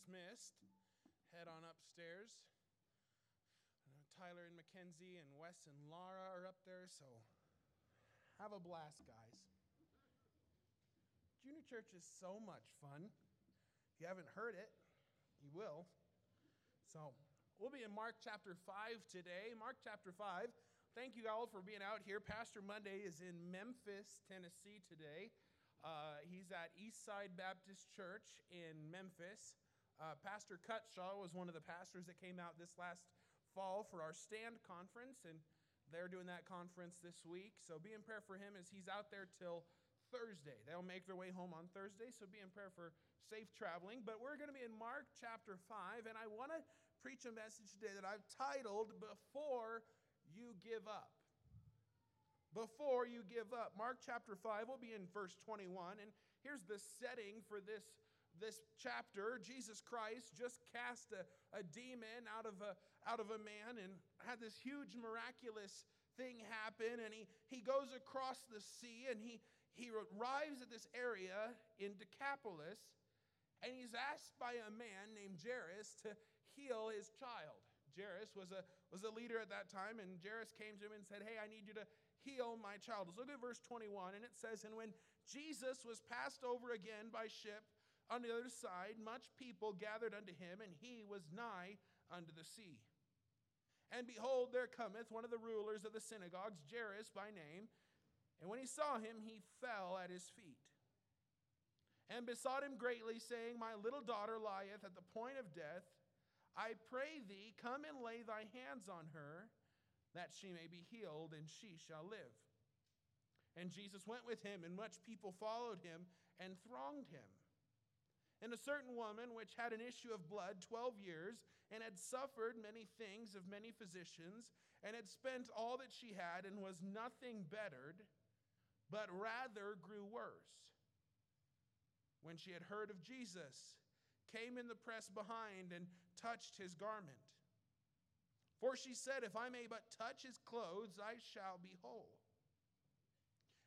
dismissed, head on upstairs. Tyler and Mackenzie and Wes and Laura are up there, so have a blast, guys. Junior church is so much fun. If you haven't heard it, you will. So we'll be in Mark chapter 5 today. Mark chapter 5. Thank you all for being out here. Pastor Monday is in Memphis, Tennessee today. Uh, he's at Eastside Baptist Church in Memphis. Uh, Pastor Cutshaw was one of the pastors that came out this last fall for our stand conference, and they're doing that conference this week. So be in prayer for him as he's out there till Thursday. They'll make their way home on Thursday, so be in prayer for safe traveling. But we're going to be in Mark chapter 5, and I want to preach a message today that I've titled Before You Give Up. Before you give up. Mark chapter 5 will be in verse 21, and here's the setting for this. This chapter, Jesus Christ just cast a, a demon out of a, out of a man and had this huge miraculous thing happen. And he, he goes across the sea and he, he arrives at this area in Decapolis, and he's asked by a man named Jairus to heal his child. Jairus was a, was a leader at that time, and Jairus came to him and said, Hey, I need you to heal my child. Let's look at verse 21, and it says, And when Jesus was passed over again by ship on the other side, much people gathered unto him, and he was nigh unto the sea. And behold, there cometh one of the rulers of the synagogues, Jairus by name. And when he saw him, he fell at his feet and besought him greatly, saying, My little daughter lieth at the point of death. I pray thee, come and lay thy hands on her, that she may be healed, and she shall live. And Jesus went with him, and much people followed him and thronged him. And a certain woman, which had an issue of blood twelve years, and had suffered many things of many physicians, and had spent all that she had, and was nothing bettered, but rather grew worse. When she had heard of Jesus, came in the press behind and touched his garment. For she said, If I may but touch his clothes, I shall be whole.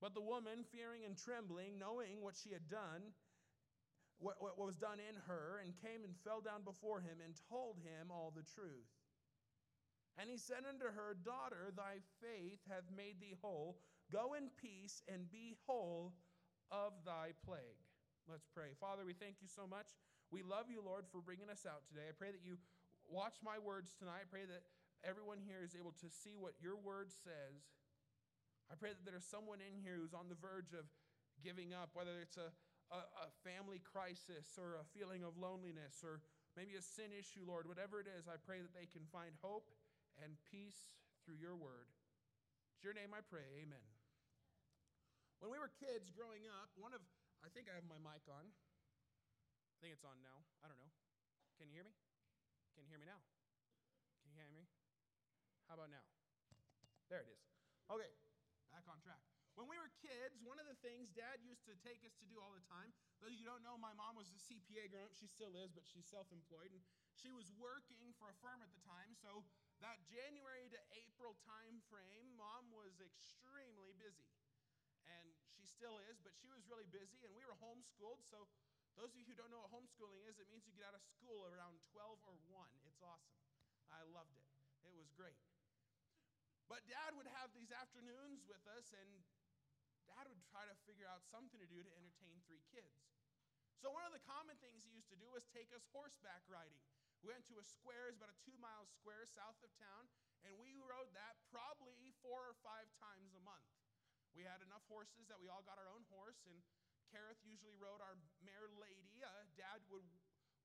But the woman, fearing and trembling, knowing what she had done, what, what was done in her, and came and fell down before him and told him all the truth. And he said unto her, Daughter, thy faith hath made thee whole. Go in peace and be whole of thy plague. Let's pray. Father, we thank you so much. We love you, Lord, for bringing us out today. I pray that you watch my words tonight. I pray that everyone here is able to see what your word says. I pray that there's someone in here who's on the verge of giving up, whether it's a, a, a family crisis or a feeling of loneliness or maybe a sin issue, Lord, whatever it is, I pray that they can find hope and peace through your word. It's your name I pray. Amen. When we were kids growing up, one of, I think I have my mic on. I think it's on now. I don't know. Can you hear me? Can you hear me now? Can you hear me? How about now? There it is. Okay. When we were kids, one of the things Dad used to take us to do all the time, those of you don't know, my mom was a CPA growing up. She still is, but she's self employed. And she was working for a firm at the time. So that January to April time frame, mom was extremely busy and she still is, but she was really busy, and we were homeschooled. So, those of you who don't know what homeschooling is, it means you get out of school around 12 or 1. It's awesome. I loved it, it was great. But dad would have these afternoons with us, and dad would try to figure out something to do to entertain three kids. So, one of the common things he used to do was take us horseback riding. We went to a square, it's about a two mile square south of town, and we rode that probably four or five times a month. We had enough horses that we all got our own horse, and Kareth usually rode our mare Lady. Uh, Dad would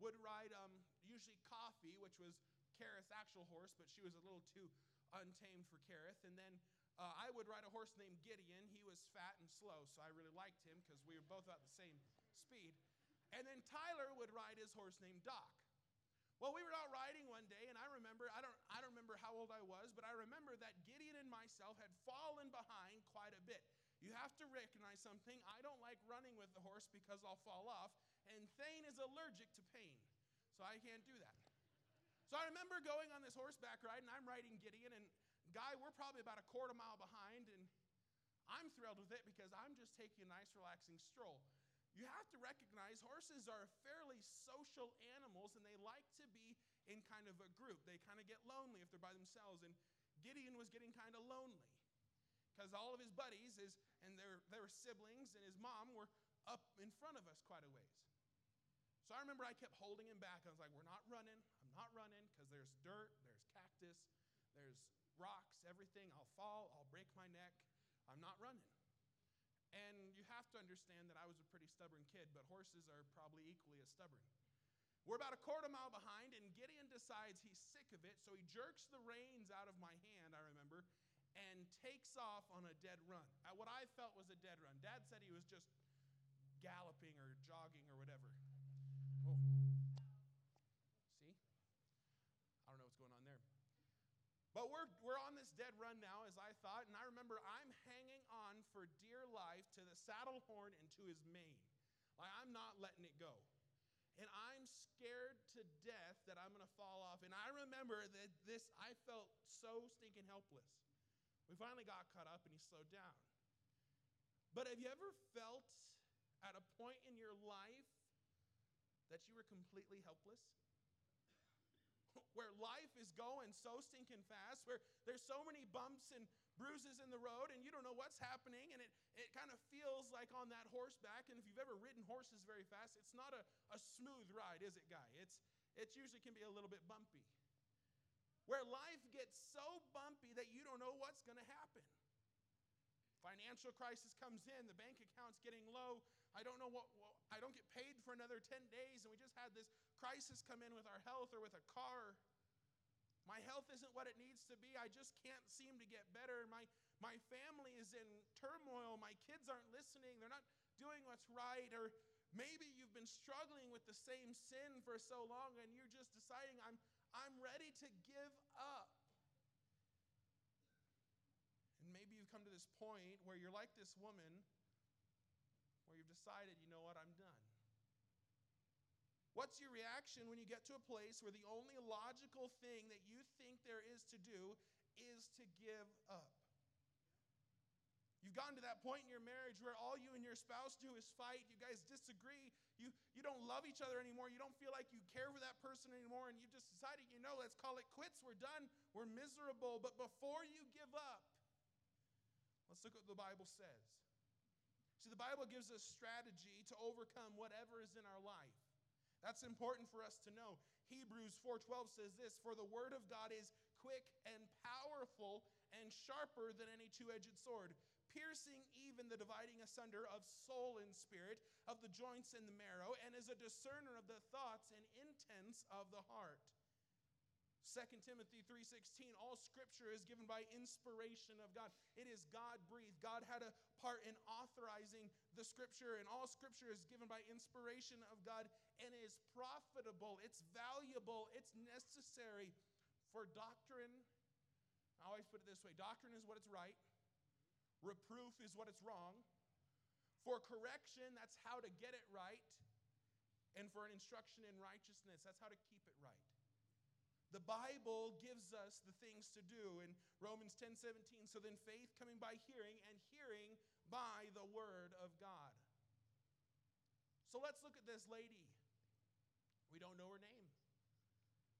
would ride um, usually Coffee, which was Kareth's actual horse, but she was a little too untamed for Kareth. And then uh, I would ride a horse named Gideon. He was fat and slow, so I really liked him because we were both at the same speed. And then Tyler would ride his horse named Doc. Well, we were out riding one day, and I remember, I don't, I don't remember how old I was, but I remember that Gideon and myself had fallen behind quite a bit. You have to recognize something. I don't like running with the horse because I'll fall off, and Thayne is allergic to pain, so I can't do that. So I remember going on this horseback ride, and I'm riding Gideon, and we're probably about a quarter mile behind, and I'm thrilled with it because I'm just taking a nice, relaxing stroll. You have to recognize horses are fairly social animals, and they like to be in kind of a group. They kind of get lonely if they're by themselves, and Gideon was getting kind of lonely because all of his buddies is, and their, their siblings and his mom were up in front of us quite a ways. So I remember I kept holding him back. I was like, we're not running. I'm not running because there's dirt, there's cactus, there's rocks, everything. I'll fall, I'll break my neck. I'm not running. And you have to understand that I was a pretty stubborn kid, but horses are probably equally as stubborn. We're about a quarter mile behind, and Gideon decides he's sick of it, so he jerks the reins out of my hand, I remember, and takes off on a dead run. At what I felt was a dead run. Dad said he was just galloping or jogging or whatever. Oh. See? I don't know what's going on there. But we're, we're on this dead run now, as I thought, and I remember I'm hanging on for dear life to the saddle horn and to his mane. Like, I'm not letting it go. And I'm scared to death that I'm going to fall off. And I remember that this, I felt so stinking helpless. We finally got caught up and he slowed down. But have you ever felt at a point in your life that you were completely helpless? Where life is going so stinking fast, where there's so many bumps and bruises in the road, and you don't know what's happening, and it, it kind of feels like on that horseback. And if you've ever ridden horses very fast, it's not a, a smooth ride, is it, Guy? It's, it usually can be a little bit bumpy where life gets so bumpy that you don't know what's going to happen. Financial crisis comes in, the bank account's getting low. I don't know what, what, I don't get paid for another 10 days, and we just had this crisis come in with our health or with a car. My health isn't what it needs to be. I just can't seem to get better. My, my family is in turmoil. My kids aren't listening. They're not doing what's right. Or maybe you've been struggling with the same sin for so long and you're just deciding, I'm, I'm ready to give up. And maybe you've come to this point where you're like this woman, where you've decided, you know what, I'm done. What's your reaction when you get to a place where the only logical thing that you think there is to do is to give up? You've gotten to that point in your marriage where all you and your spouse do is fight. You guys disagree. You, you don't love each other anymore. You don't feel like you care for that person anymore. And you've just decided, you know, let's call it quits. We're done. We're miserable. But before you give up, let's look at what the Bible says. See, the Bible gives us strategy to overcome whatever is in our life. That's important for us to know. Hebrews 4:12 says this, "For the word of God is quick and powerful and sharper than any two-edged sword, piercing even the dividing asunder of soul and spirit, of the joints and the marrow, and is a discerner of the thoughts and intents of the heart. 2 Timothy 3:16 all scripture is given by inspiration of God. It is God breathed. God had a part in authorizing the scripture and all scripture is given by inspiration of God and is profitable, it's valuable, it's necessary for doctrine. I always put it this way, doctrine is what it's right. Reproof is what it's wrong. For correction, that's how to get it right. And for an instruction in righteousness, that's how to keep it right. The Bible gives us the things to do in Romans 10 17. So then faith coming by hearing, and hearing by the word of God. So let's look at this lady. We don't know her name.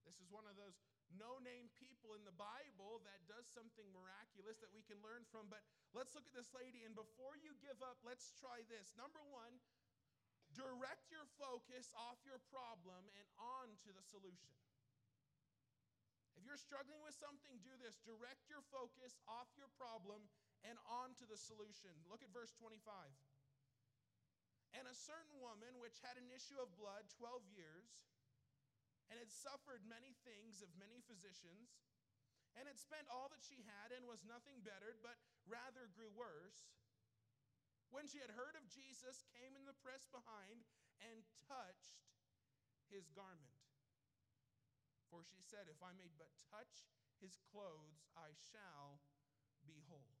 This is one of those no name people in the Bible that does something miraculous that we can learn from. But let's look at this lady. And before you give up, let's try this. Number one, direct your focus off your problem and on to the solution. If you're struggling with something, do this. Direct your focus off your problem and on to the solution. Look at verse 25. And a certain woman which had an issue of blood 12 years, and had suffered many things of many physicians, and had spent all that she had, and was nothing bettered, but rather grew worse. When she had heard of Jesus, came in the press behind and touched his garment. For she said, If I may but touch his clothes, I shall be whole.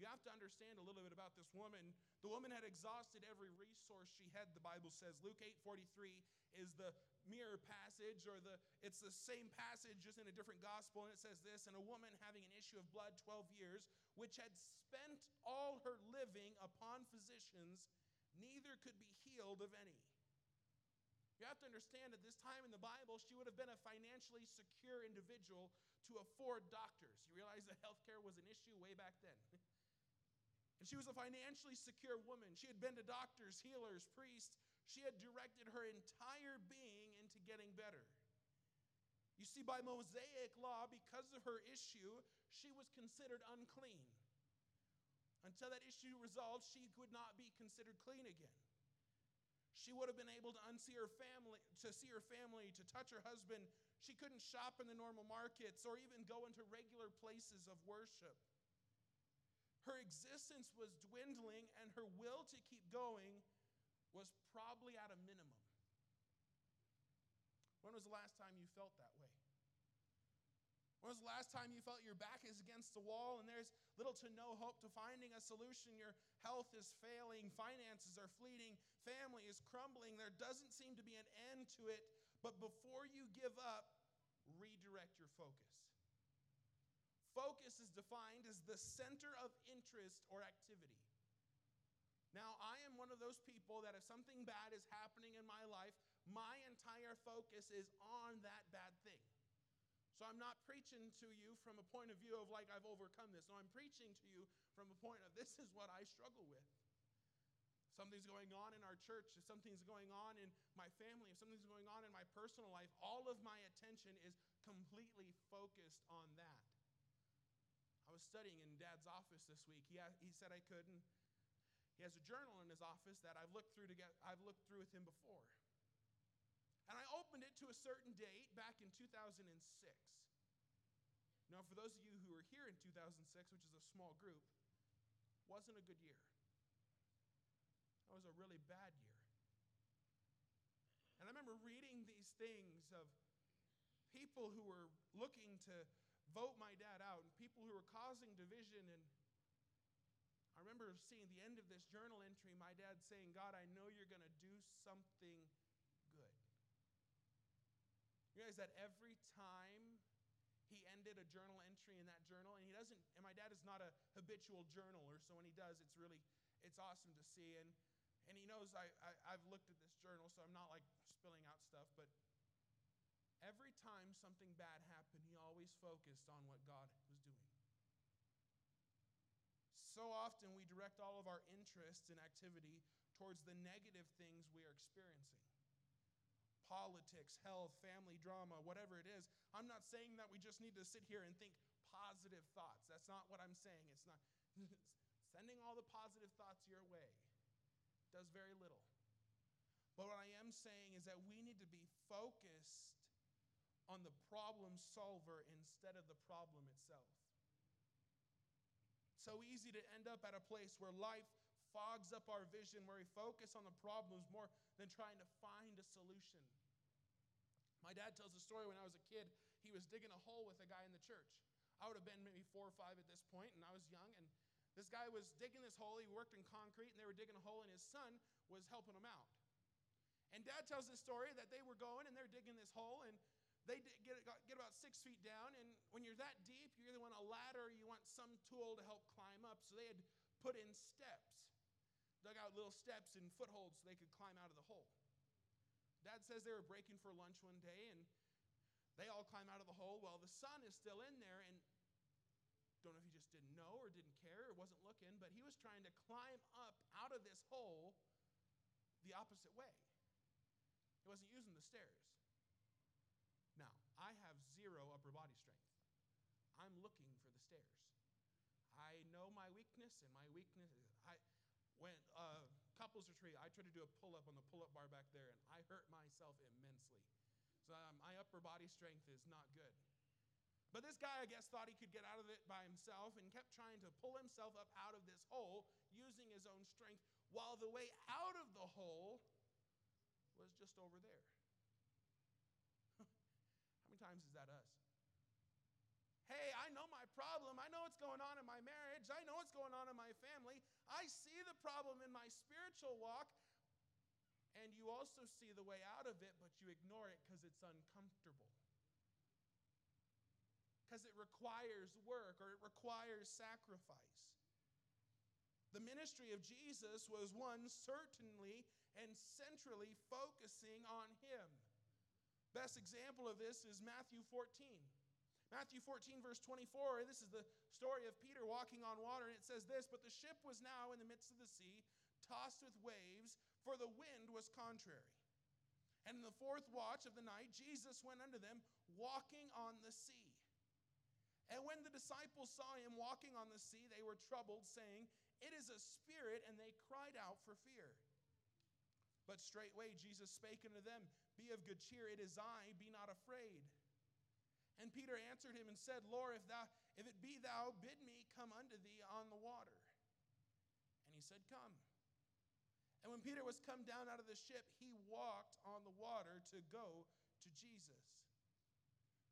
You have to understand a little bit about this woman. The woman had exhausted every resource she had, the Bible says. Luke 8:43 is the mirror passage, or the it's the same passage just in a different gospel, and it says this: and a woman having an issue of blood 12 years, which had spent all her living upon physicians, neither could be healed of any. You have to understand at this time in the Bible, she would have been a financially secure individual to afford doctors. You realize that healthcare was an issue way back then. and she was a financially secure woman. She had been to doctors, healers, priests. She had directed her entire being into getting better. You see, by Mosaic law, because of her issue, she was considered unclean. Until that issue resolved, she could not be considered clean again. She would have been able to unsee her family, to see her family, to touch her husband. She couldn't shop in the normal markets or even go into regular places of worship. Her existence was dwindling, and her will to keep going was probably at a minimum. When was the last time you felt that? When was the last time you felt your back is against the wall and there's little to no hope to finding a solution? Your health is failing, finances are fleeting, family is crumbling. There doesn't seem to be an end to it. But before you give up, redirect your focus. Focus is defined as the center of interest or activity. Now, I am one of those people that if something bad is happening in my life, my entire focus is on that bad thing. So I'm not preaching to you from a point of view of like I've overcome this. No, I'm preaching to you from a point of this is what I struggle with. If something's going on in our church, if something's going on in my family, if something's going on in my personal life, all of my attention is completely focused on that. I was studying in Dad's office this week. He, he said I couldn't. he has a journal in his office that I've looked through to get, I've looked through with him before. And I opened it to a certain date back in 2006. Now, for those of you who were here in 2006, which is a small group, wasn't a good year. That was a really bad year. And I remember reading these things of people who were looking to vote my dad out and people who were causing division. And I remember seeing the end of this journal entry, my dad saying, God, I know you're going to do something you realize that every time he ended a journal entry in that journal, and he doesn't, and my dad is not a habitual journaler, so when he does, it's really, it's awesome to see. And, and he knows I, I, I've looked at this journal, so I'm not like spilling out stuff, but every time something bad happened, he always focused on what God was doing. So often we direct all of our interests and activity towards the negative things we are experiencing politics, health, family drama, whatever it is. I'm not saying that we just need to sit here and think positive thoughts. That's not what I'm saying. It's not sending all the positive thoughts your way does very little. But what I am saying is that we need to be focused on the problem solver instead of the problem itself. So easy to end up at a place where life fogs up our vision, where we focus on the problems more than trying to find a solution. My dad tells a story when I was a kid. He was digging a hole with a guy in the church. I would have been maybe four or five at this point, and I was young. And this guy was digging this hole. He worked in concrete, and they were digging a hole, and his son was helping him out. And dad tells this story that they were going and they're digging this hole, and they get, get about six feet down. And when you're that deep, you either want a ladder or you want some tool to help climb up. So they had put in steps, dug out little steps and footholds so they could climb out of the hole. Dad says they were breaking for lunch one day and they all climb out of the hole. Well, the son is still in there and don't know if he just didn't know or didn't care or wasn't looking, but he was trying to climb up out of this hole the opposite way. He wasn't using the stairs. Now, I have zero upper body strength. I'm looking for the stairs. I know my weakness, and my weakness is when uh, couples retreat, I try to do a pull up on the pull up bar back there, and I hurt myself immensely. So um, my upper body strength is not good. But this guy, I guess, thought he could get out of it by himself and kept trying to pull himself up out of this hole using his own strength, while the way out of the hole was just over there. How many times is that us? Hey, I know my problem. I know what's going on in my marriage. I know what's going on in my family. I see the problem in my spiritual walk. And you also see the way out of it, but you ignore it because it's uncomfortable. Because it requires work or it requires sacrifice. The ministry of Jesus was one certainly and centrally focusing on Him. Best example of this is Matthew 14. Matthew 14, verse 24, this is the story of Peter walking on water, and it says this But the ship was now in the midst of the sea, tossed with waves, for the wind was contrary. And in the fourth watch of the night, Jesus went unto them, walking on the sea. And when the disciples saw him walking on the sea, they were troubled, saying, It is a spirit, and they cried out for fear. But straightway Jesus spake unto them, Be of good cheer, it is I, be not afraid. And Peter answered him and said, Lord, if, thou, if it be thou, bid me come unto thee on the water. And he said, Come. And when Peter was come down out of the ship, he walked on the water to go to Jesus.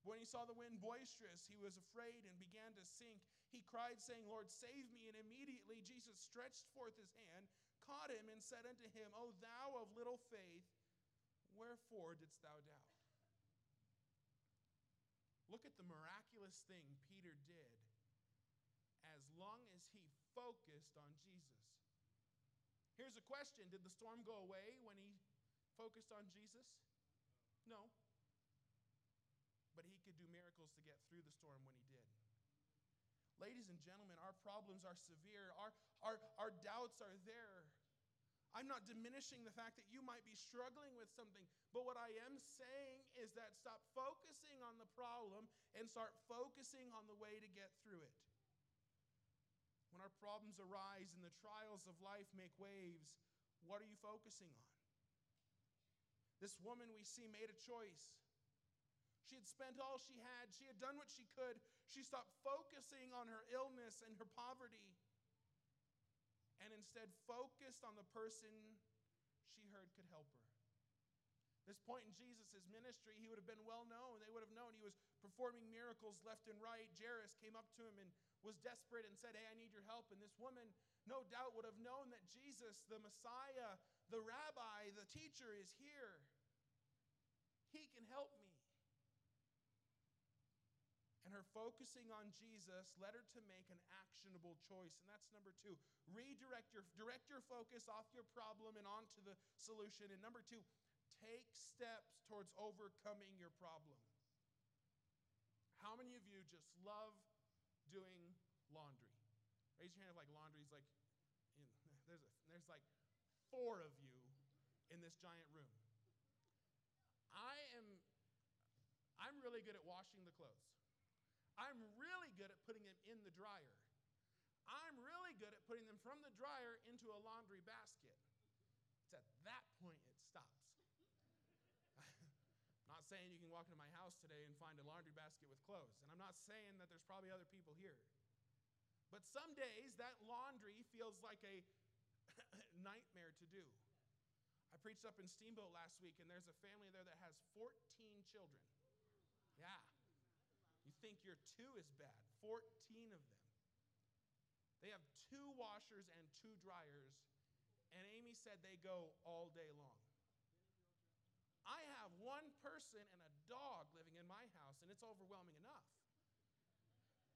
When he saw the wind boisterous, he was afraid and began to sink. He cried, saying, Lord, save me. And immediately Jesus stretched forth his hand, caught him, and said unto him, O thou of little faith, wherefore didst thou doubt? Look at the miraculous thing Peter did as long as he focused on Jesus. Here's a question Did the storm go away when he focused on Jesus? No. But he could do miracles to get through the storm when he did. Ladies and gentlemen, our problems are severe, our, our, our doubts are there. I'm not diminishing the fact that you might be struggling with something, but what I am saying is that stop focusing on the problem and start focusing on the way to get through it. When our problems arise and the trials of life make waves, what are you focusing on? This woman we see made a choice. She had spent all she had, she had done what she could. She stopped focusing on her illness and her poverty and instead focused on the person she heard could help her. This point in Jesus' ministry, he would have been well known. They would have known he was performing miracles left and right. Jairus came up to him and was desperate and said, Hey, I need your help. And this woman, no doubt, would have known that Jesus, the Messiah, the rabbi, the teacher, is here. He can help me. And her focusing on Jesus led her to make an actionable choice. And that's number two. Redirect your, direct your focus off your problem and onto the solution. And number two, take steps towards overcoming your problem. How many of you just love doing laundry? Raise your hand if like laundry's like, in, there's, a, there's like four of you in this giant room. I am, I'm really good at washing the clothes. I'm really good at putting them in the dryer. I'm really good at putting them from the dryer into a laundry basket. It's at that point it stops. I'm not saying you can walk into my house today and find a laundry basket with clothes. And I'm not saying that there's probably other people here. But some days that laundry feels like a nightmare to do. I preached up in Steamboat last week, and there's a family there that has 14 children. Yeah. Think your two is bad. 14 of them. They have two washers and two dryers, and Amy said they go all day long. I have one person and a dog living in my house, and it's overwhelming enough.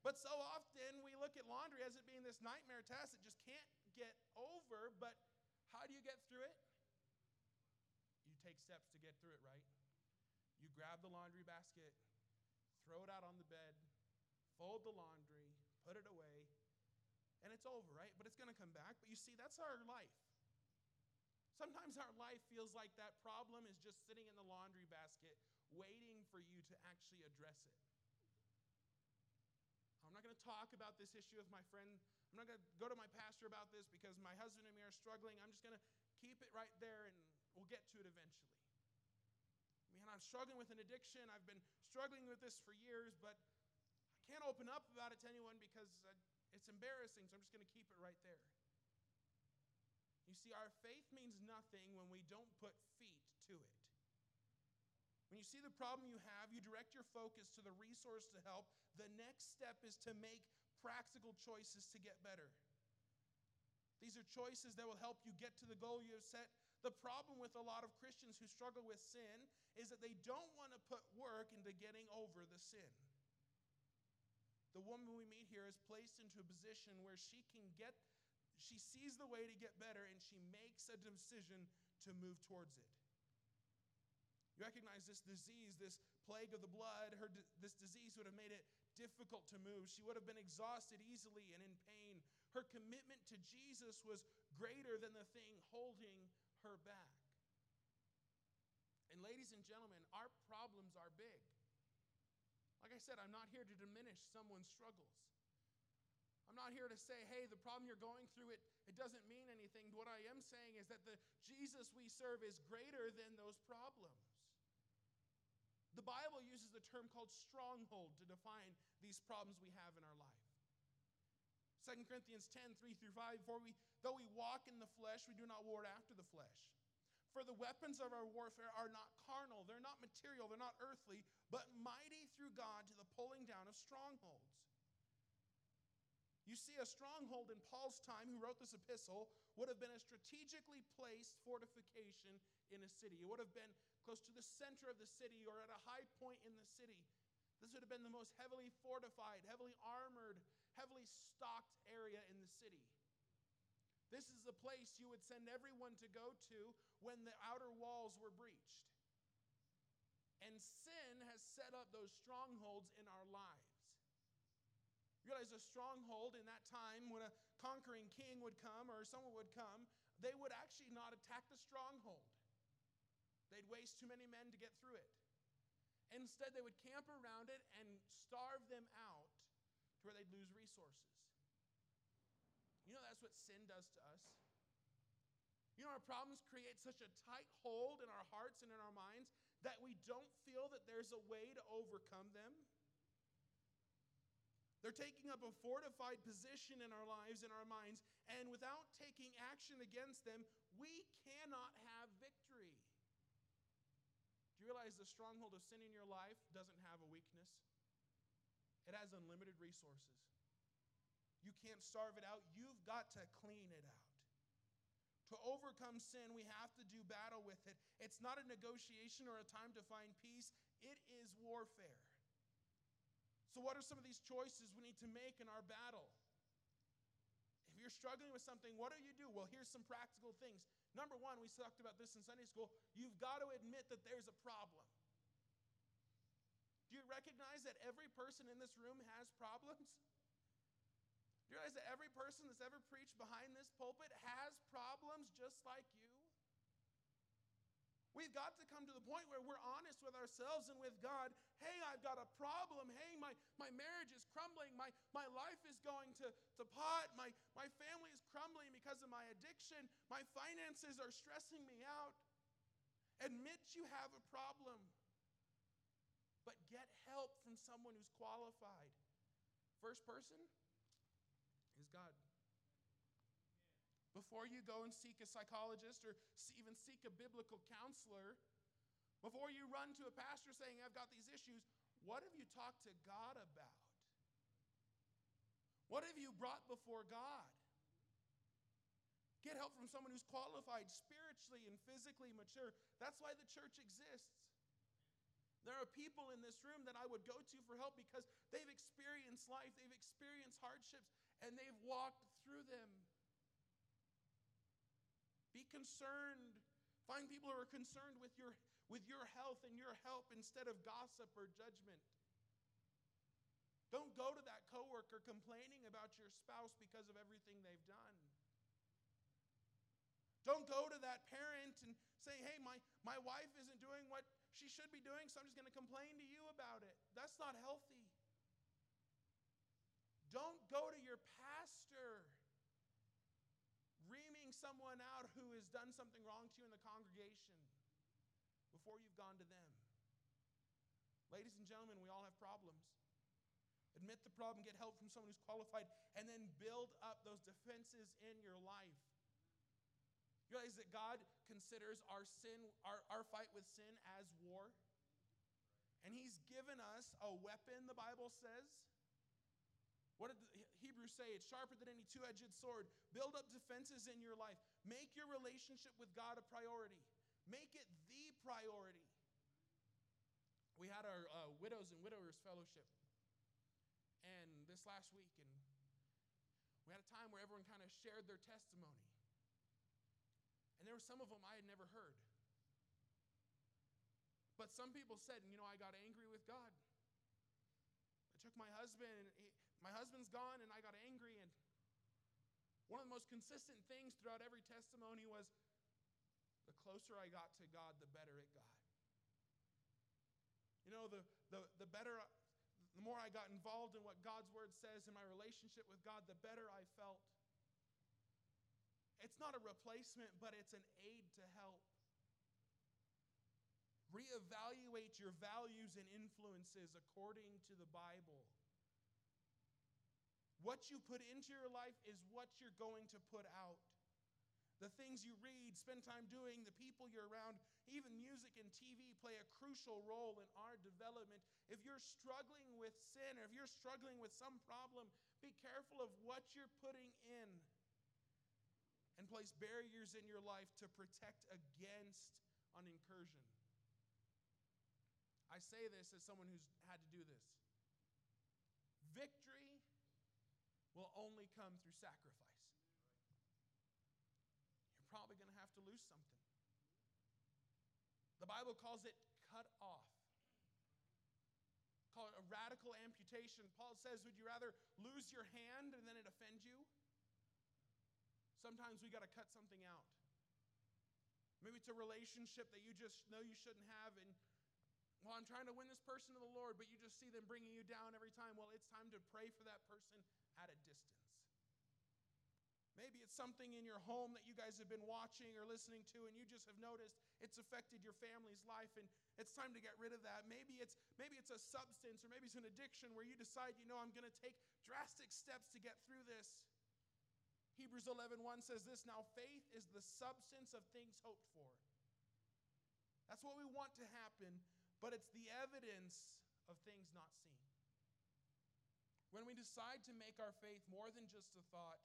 But so often we look at laundry as it being this nightmare task that just can't get over. But how do you get through it? You take steps to get through it, right? You grab the laundry basket, throw it out on the bed, fold the laundry, put it away, and it's over, right? But it's going to come back. But you see, that's our life. Sometimes our life feels like that problem is just sitting in the laundry basket, waiting for you to actually address it. I'm not going to talk about this issue with my friend. I'm not going to go to my pastor about this because my husband and me are struggling. I'm just going to keep it right there and we'll get to it eventually. I'm struggling with an addiction. I've been struggling with this for years, but I can't open up about it to anyone because uh, it's embarrassing, so I'm just going to keep it right there. You see, our faith means nothing when we don't put feet to it. When you see the problem you have, you direct your focus to the resource to help. The next step is to make practical choices to get better. These are choices that will help you get to the goal you have set. The problem with a lot of Christians who struggle with sin is that they don't want to put work into getting over the sin. The woman we meet here is placed into a position where she can get, she sees the way to get better and she makes a decision to move towards it. You recognize this disease, this plague of the blood, her, this disease would have made it difficult to move. She would have been exhausted easily and in pain. Her commitment to Jesus was greater than the thing holding her back. And, ladies and gentlemen, our problems are big. Like I said, I'm not here to diminish someone's struggles. I'm not here to say, hey, the problem you're going through, it, it doesn't mean anything. What I am saying is that the Jesus we serve is greater than those problems. The Bible uses the term called stronghold to define these problems we have in our life. 2 Corinthians 10, 3 through 5, for we, though we walk in the flesh, we do not war after the flesh. For the weapons of our warfare are not carnal, they're not material, they're not earthly, but mighty through God to the pulling down of strongholds. You see, a stronghold in Paul's time, who wrote this epistle, would have been a strategically placed fortification in a city. It would have been close to the center of the city or at a high point in the city. This would have been the most heavily fortified, heavily armored, heavily stocked area in the city. This is the place you would send everyone to go to when the outer walls were breached. And sin has set up those strongholds in our lives. You realize a stronghold in that time, when a conquering king would come or someone would come, they would actually not attack the stronghold. They'd waste too many men to get through it. Instead, they would camp around it and starve them out to where they'd lose resources. You know, that's what sin does to us. You know, our problems create such a tight hold in our hearts and in our minds that we don't feel that there's a way to overcome them. They're taking up a fortified position in our lives, in our minds, and without taking action against them, we cannot have victory. Do you realize the stronghold of sin in your life doesn't have a weakness? It has unlimited resources. You can't starve it out, you've got to clean it out. To overcome sin, we have to do battle with it. It's not a negotiation or a time to find peace, it is warfare. So, what are some of these choices we need to make in our battle? If you're struggling with something, what do you do? Well, here's some practical things. Number one, we talked about this in Sunday school. You've got to admit that there's a problem. Do you recognize that every person in this room has problems? Do you realize that every person that's ever preached behind this pulpit has problems just like you? We've got to come to the point where we're honest with ourselves and with God. Hey, I've got a problem. Hey, my, my marriage is crumbling. My, my life is going to, to pot. My, my family is crumbling because of my addiction. My finances are stressing me out. Admit you have a problem, but get help from someone who's qualified. First person is God. Before you go and seek a psychologist or even seek a biblical counselor, before you run to a pastor saying, I've got these issues, what have you talked to God about? What have you brought before God? Get help from someone who's qualified spiritually and physically mature. That's why the church exists. There are people in this room that I would go to for help because they've experienced life, they've experienced hardships, and they've walked through them. Be concerned. Find people who are concerned with your, with your health and your help instead of gossip or judgment. Don't go to that coworker complaining about your spouse because of everything they've done. Don't go to that parent and say, hey, my, my wife isn't doing what she should be doing, so I'm just going to complain to you about it. That's not healthy. Don't go to your pastor reaming someone out who has done something wrong to you in the congregation before you've gone to them. Ladies and gentlemen, we all have problems. Admit the problem, get help from someone who's qualified, and then build up those defenses in your life. You realize that God considers our sin, our, our fight with sin as war? And he's given us a weapon, the Bible says. What did the Hebrews say? It's sharper than any two edged sword. Build up defenses in your life. Make your relationship with God a priority, make it the priority. We had our uh, Widows and Widowers Fellowship and this last week, and we had a time where everyone kind of shared their testimony. And there were some of them I had never heard. But some people said, you know, I got angry with God. I took my husband, and he, my husband's gone, and I got angry. And one of the most consistent things throughout every testimony was the closer I got to God, the better it got. You know, the, the, the better, the more I got involved in what God's word says in my relationship with God, the better I felt. It's not a replacement, but it's an aid to help. Reevaluate your values and influences according to the Bible. What you put into your life is what you're going to put out. The things you read, spend time doing, the people you're around, even music and TV play a crucial role in our development. If you're struggling with sin or if you're struggling with some problem, be careful of what you're putting in and place barriers in your life to protect against an incursion. I say this as someone who's had to do this. Victory will only come through sacrifice. You're probably going to have to lose something. The Bible calls it cut off. Call it a radical amputation. Paul says, Would you rather lose your hand and then it offend you? Sometimes we got to cut something out. Maybe it's a relationship that you just know you shouldn't have, and well, I'm trying to win this person to the Lord, but you just see them bringing you down every time. Well, it's time to pray for that person at a distance. Maybe it's something in your home that you guys have been watching or listening to, and you just have noticed it's affected your family's life, and it's time to get rid of that. Maybe it's maybe it's a substance, or maybe it's an addiction where you decide, you know, I'm going to take drastic steps to get through this. Hebrews 11:1 says this, now faith is the substance of things hoped for. That's what we want to happen, but it's the evidence of things not seen. When we decide to make our faith more than just a thought,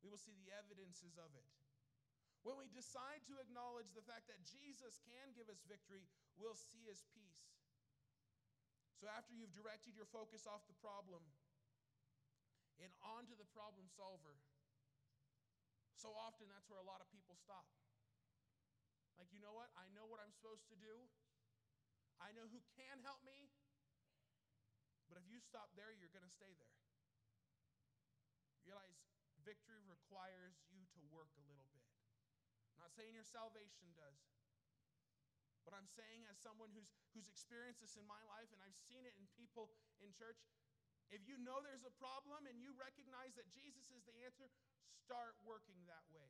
we will see the evidences of it. When we decide to acknowledge the fact that Jesus can give us victory, we'll see his peace. So, after you've directed your focus off the problem and onto the problem solver, so often that's where a lot of people stop. Like, you know what? I know what I'm supposed to do, I know who can help me, but if you stop there, you're going to stay there. Realize victory requires you to work a little bit. I'm not saying your salvation does, but I'm saying as someone who's, who's experienced this in my life and I've seen it in people in church, if you know there's a problem and you recognize that Jesus is the answer, start working that way.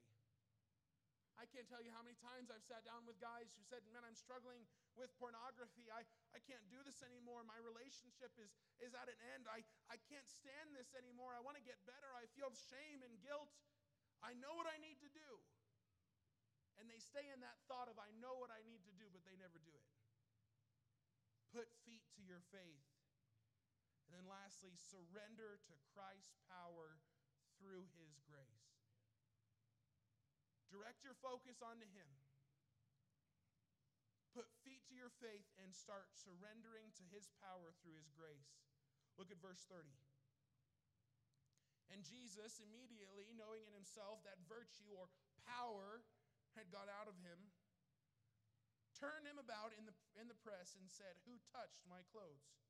I can't tell you how many times I've sat down with guys who said, Man, I'm struggling with pornography. I, I can't do this anymore. My relationship is, is at an end. I, I can't stand this anymore. I want to get better. I feel shame and guilt. I know what I need to do. And they stay in that thought of, I know what I need to do, but they never do it. Put feet to your faith. And then lastly, surrender to Christ's power through his grace. Direct your focus onto him. Put feet to your faith and start surrendering to his power through his grace. Look at verse 30. And Jesus, immediately knowing in himself that virtue or power had gone out of him, turned him about in the, in the press and said, Who touched my clothes?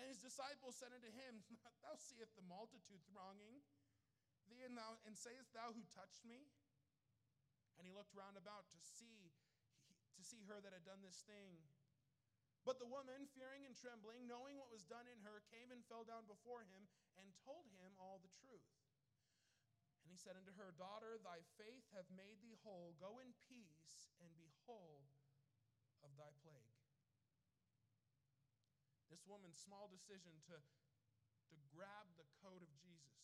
And his disciples said unto him, Thou seest the multitude thronging thee, and, thou, and sayest thou, Who touched me? And he looked round about to see, to see her that had done this thing. But the woman, fearing and trembling, knowing what was done in her, came and fell down before him and told him all the truth. And he said unto her, Daughter, thy faith hath made thee whole. Go in peace and be whole of thy plague. This woman's small decision to, to grab the coat of Jesus.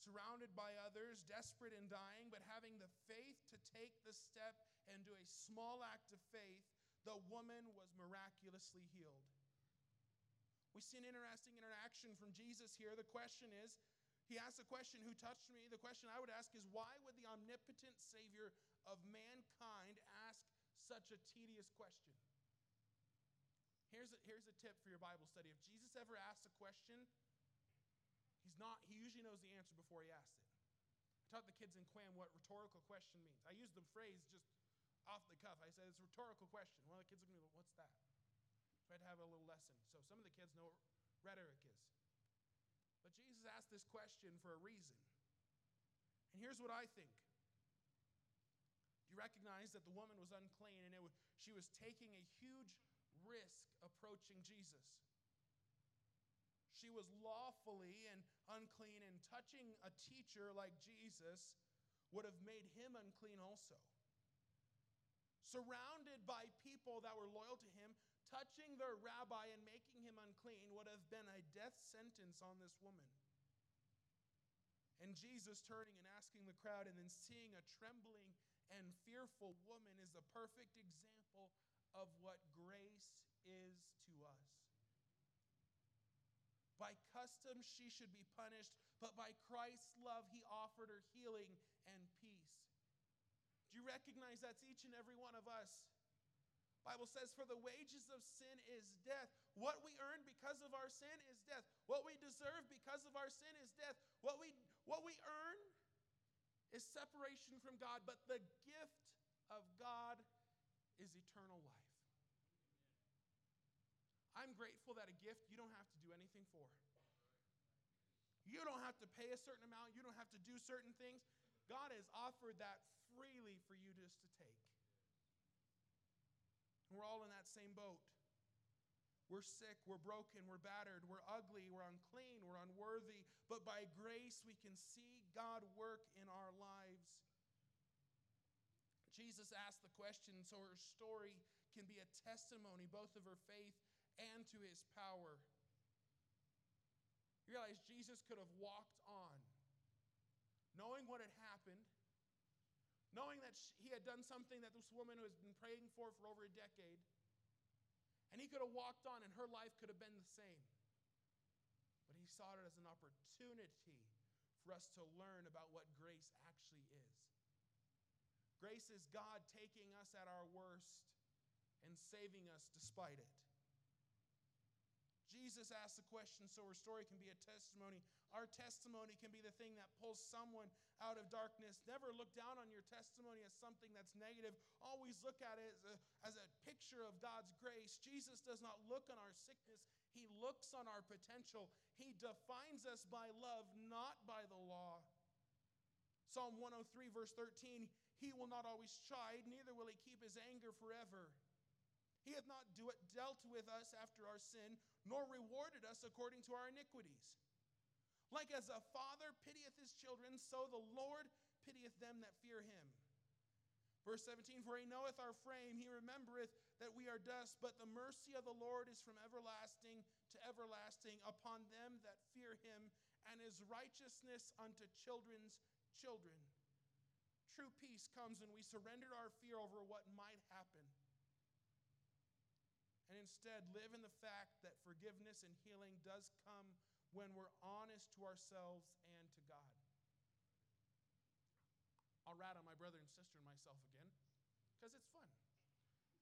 Surrounded by others, desperate and dying, but having the faith to take the step and do a small act of faith the woman was miraculously healed. We see an interesting interaction from Jesus here. The question is, he asks the question, Who touched me? The question I would ask is, Why would the omnipotent Savior of mankind ask such a tedious question? Here's a, here's a tip for your Bible study. If Jesus ever asks a question, he's not, he usually knows the answer before he asks it. I taught the kids in Quam what rhetorical question means. I used the phrase just off the cuff. I said, it's a rhetorical question. One of the kids looked at me, like, what's that? So I had to have a little lesson. So some of the kids know what rhetoric is. But Jesus asked this question for a reason. And here's what I think. You recognize that the woman was unclean and it was, she was taking a huge risk approaching Jesus? She was lawfully and unclean, and touching a teacher like Jesus would have made him unclean also. Surrounded by people that were loyal to him, touching their rabbi and making him unclean would have been a death sentence on this woman. And Jesus turning and asking the crowd and then seeing a trembling and fearful woman is a perfect example of what grace is to us. By custom, she should be punished, but by Christ's love, he offered her healing and peace. Do you recognize that's each and every one of us? Bible says, For the wages of sin is death. What we earn because of our sin is death. What we deserve because of our sin is death. What we, what we earn is separation from God, but the gift of God is eternal life. I'm grateful that a gift you don't have to do anything for. You don't have to pay a certain amount, you don't have to do certain things. God has offered that freely for you just to take. We're all in that same boat. We're sick, we're broken, we're battered, we're ugly, we're unclean, we're unworthy, but by grace we can see God work in our lives. Jesus asked the question so her story can be a testimony both of her faith and to his power. You realize Jesus could have walked on, knowing what had happened, knowing that he had done something that this woman who has been praying for for over a decade, and he could have walked on and her life could have been the same. But he saw it as an opportunity for us to learn about what grace actually is. Grace is God taking us at our worst and saving us despite it. Jesus asked the question so her story can be a testimony. Our testimony can be the thing that pulls someone out of darkness. Never look down on your testimony as something that's negative. Always look at it as a, as a picture of God's grace. Jesus does not look on our sickness, He looks on our potential. He defines us by love, not by the law. Psalm 103, verse 13 He will not always chide, neither will He keep His anger forever. He hath not do dealt with us after our sin, nor rewarded us according to our iniquities. Like as a father pitieth his children, so the Lord pitieth them that fear him. Verse 17 For he knoweth our frame, he remembereth that we are dust, but the mercy of the Lord is from everlasting to everlasting upon them that fear him, and his righteousness unto children's children. True peace comes when we surrender our fear over what might happen and instead live in the fact that forgiveness and healing does come when we're honest to ourselves and to God. I'll rat on my brother and sister and myself again because it's fun.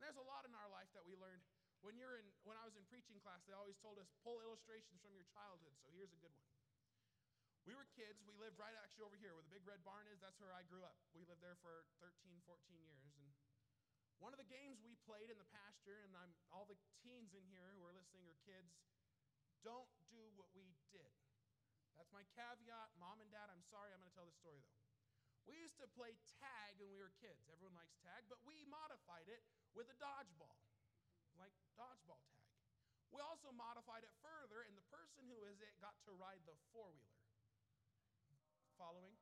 There's a lot in our life that we learned. When, you're in, when I was in preaching class, they always told us pull illustrations from your childhood. So here's a good one. We were kids. We lived right actually over here where the big red barn is. That's where I grew up. We lived there for 13, 14 years. And one of the games we played in the pasture, and I'm, all the teens in here who are listening are kids, don't do what we did. That's my caveat. Mom and dad, I'm sorry, I'm going to tell this story though. We used to play tag when we were kids. Everyone likes tag, but we modified it with a dodgeball, like dodgeball tag. We also modified it further, and the person who is it got to ride the four wheeler. Following?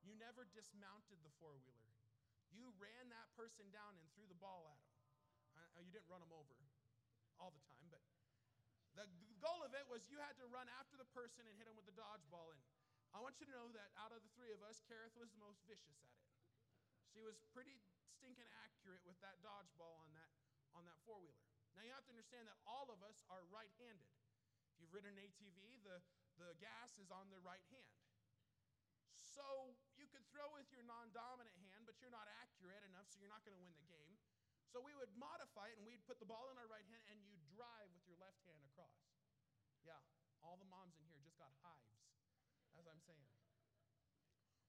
You never dismounted the four wheeler. You ran that person down and threw the ball at him. You didn't run them over all the time, but the, goal of it was you had to run after the person and hit him with the dodgeball. And I want you to know that out of the three of us, Kareth was the most vicious at it. She was pretty stinking accurate with that dodgeball on that on that four wheeler. Now, you have to understand that all of us are right handed. If you've ridden an ATV, the, the gas is on the right hand. So you could throw with your non dominant hand, you're not accurate enough, so you're not going to win the game. So we would modify it and we'd put the ball in our right hand and you drive with your left hand across. Yeah, all the moms in here just got hives, as I'm saying.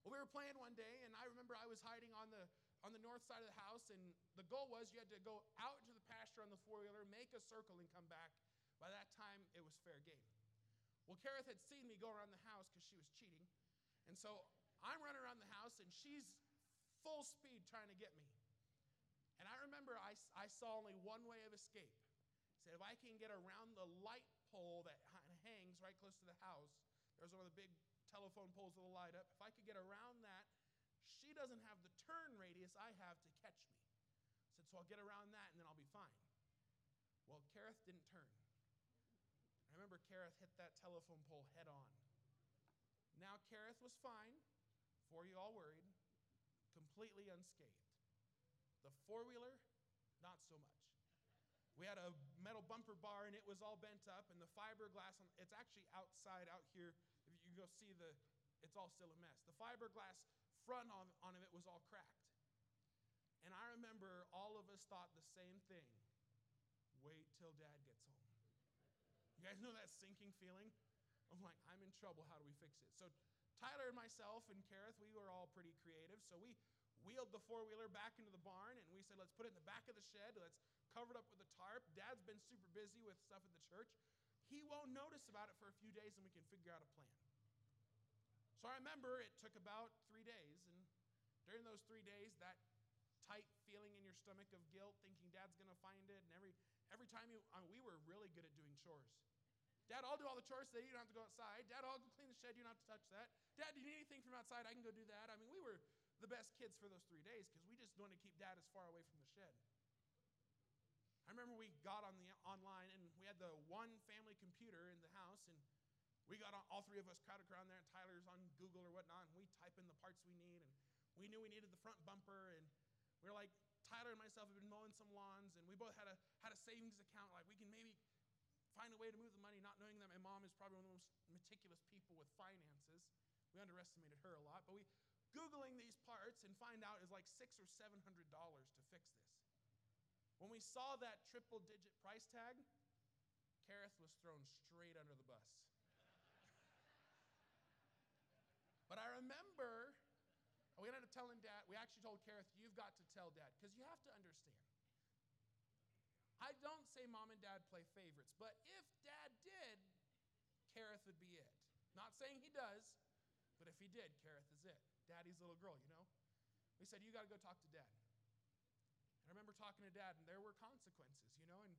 Well, we were playing one day, and I remember I was hiding on the on the north side of the house, and the goal was you had to go out into the pasture on the four wheeler, make a circle, and come back. By that time, it was fair game. Well, Kareth had seen me go around the house because she was cheating, and so I'm running around the house, and she's full speed trying to get me. And I remember I, I saw only one way of escape. I said, if I can get around the light pole that hangs right close to the house, there's one of the big telephone poles with a light up. If I could get around that, she doesn't have the turn radius I have to catch me. I said, so I'll get around that and then I'll be fine. Well, Kareth didn't turn. I remember Kareth hit that telephone pole head on. Now, Kareth was fine, for you all worried, completely unscathed. The four wheeler, not so much. We had a metal bumper bar and it was all bent up, and the fiberglass, on, it's actually outside out here. If you go see the, it's all still a mess. The fiberglass front on, on it was all cracked. And I remember all of us thought the same thing wait till dad gets home. You guys know that sinking feeling? I'm like, I'm in trouble. How do we fix it? So Tyler and myself and Kareth, we were all pretty creative. So we wheeled the four wheeler back into the barn and we said, let's put it in the back of the shed. Let's cover it up with a tarp. Dad's been super busy with stuff at the church. He won't notice about it for a few days and we can figure out a plan. So I remember it took about three days. And during those three days, that tight feeling in your stomach of guilt, thinking dad's going to find it. And every, every time you, I mean, we were really good at doing chores. Dad, I'll do all the chores today. You don't have to go outside. Dad, I'll go clean the shed. You don't have to touch that. Dad, do you need anything from outside? I can go do that. I mean, we were the best kids for those three days because we just wanted to keep dad as far away from the shed. I remember we got on the online and we had the one family computer in the house and we got all three of us crowded around there and Tyler's on Google or whatnot and we type in the parts we need and we knew we needed the front bumper and we are like Tyler and myself have been mowing some lawns and we both had a had a savings account like we can maybe find a way to move the money not knowing that my mom is probably one of the most meticulous people with finances. We underestimated her a lot, but we Googling these parts and find out is like six or seven hundred dollars to fix this. When we saw that triple digit price tag, Kareth was thrown straight under the bus. but I remember we ended up telling dad, we actually told Kareth, you've got to tell dad, because you have to understand. I don't say mom and dad play favorites, but if dad did, Kareth would be it. Not saying he does, but if he did, Kareth is it daddy's little girl, you know? We said, You got to go talk to dad. And I remember talking to dad, and there were consequences, you know, and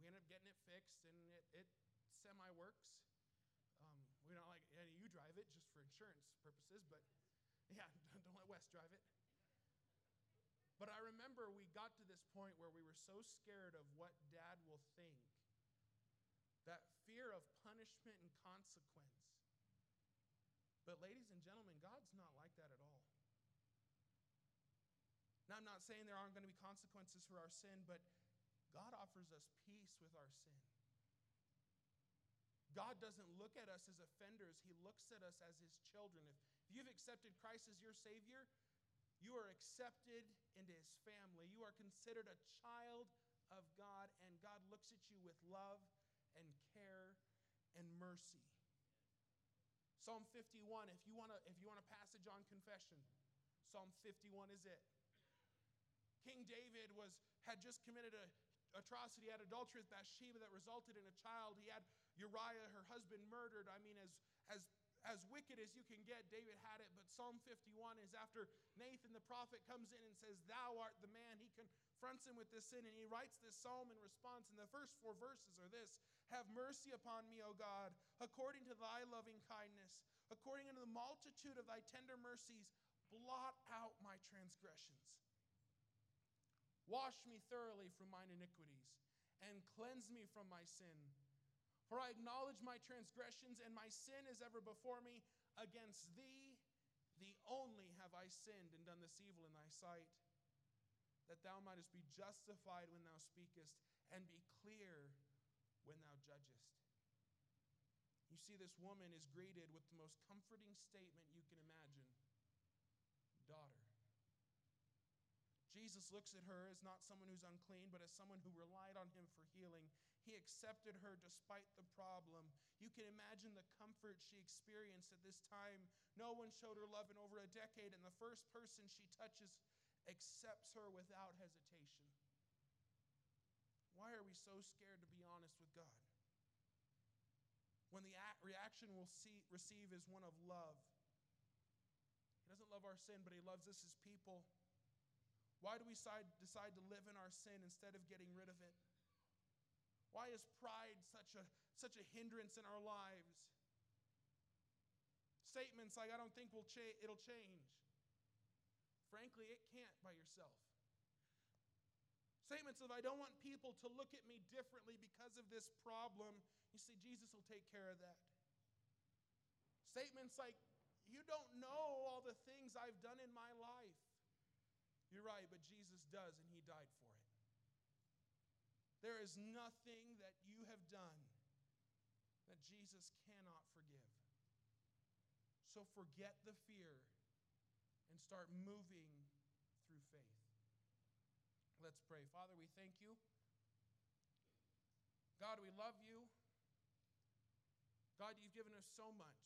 we ended up getting it fixed, and it, it semi works. Um, we don't like any you drive it just for insurance purposes, but yeah, don't let Wes drive it. But I remember we got to this point where we were so scared of what dad will think, that fear of punishment and consequence but, ladies and gentlemen, God's not like that at all. Now, I'm not saying there aren't going to be consequences for our sin, but God offers us peace with our sin. God doesn't look at us as offenders, He looks at us as His children. If, you've accepted Christ as your Savior, you are accepted into His family. You are considered a child of God, and God looks at you with love and care and mercy. Psalm 51, if you want a, if you want a passage on confession, Psalm 51 is it. King David was, had just committed a atrocity, had adultery with Bathsheba that resulted in a child. He had Uriah, her husband, murdered. I mean, as, as, as wicked as you can get, David had it. But Psalm 51 is after Nathan the prophet comes in and says, Thou art the man. He confronts him with this sin, and he writes this psalm in response. And the first four verses are this have mercy upon me, O God, according to thy loving kindness, according unto the multitude of thy tender mercies, blot out my transgressions. Wash me thoroughly from mine iniquities, and cleanse me from my sin. For I acknowledge my transgressions, and my sin is ever before me. Against thee, thee only, have I sinned and done this evil in thy sight that thou mightest be justified when thou speakest, and be clear when thou judgest. You see, this woman is greeted with the most comforting statement you can imagine daughter. Jesus looks at her as not someone who's unclean, but as someone who relied on him for healing. He accepted her despite the problem. You can imagine the comfort she experienced at this time. No one showed her love in over a decade, and the first person she touches accepts her without hesitation. Why are we so scared to be honest with God? When the reaction we'll see, receive is one of love. He doesn't love our sin, but He loves us as people. Why do we decide, decide to live in our sin instead of getting rid of it? Why is pride such a, such a hindrance in our lives? Statements like, I don't think we'll cha- it'll change. Frankly, it can't by yourself. Statements of, I don't want people to look at me differently because of this problem. You see, Jesus will take care of that. Statements like, You don't know all the things I've done in my life. You're right, but Jesus does, and He died for it. There is nothing that you have done that Jesus cannot forgive. So forget the fear and start moving through faith. Let's pray. Father, we thank you. God, we love you. God, you've given us so much.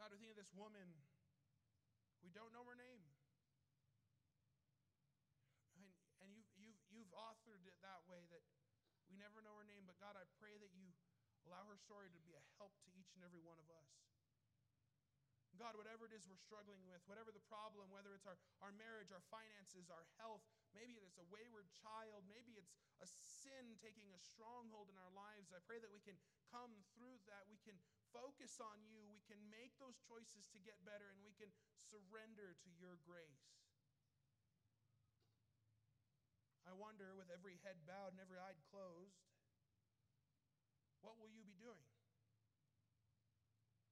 God, we think of this woman we don't know her name. And, and you've, you've, you've authored it that way that we never know her name, but God, I pray that you allow her story to be a help to each and every one of us. God, whatever it is we're struggling with, whatever the problem, whether it's our, our marriage, our finances, our health, maybe it's a wayward child, maybe it's a sin taking a stronghold in our lives, I pray that we can come through that. We can focus on you. We can make those choices to get better, and we can surrender to your grace. I wonder, with every head bowed and every eye closed, what will you be doing?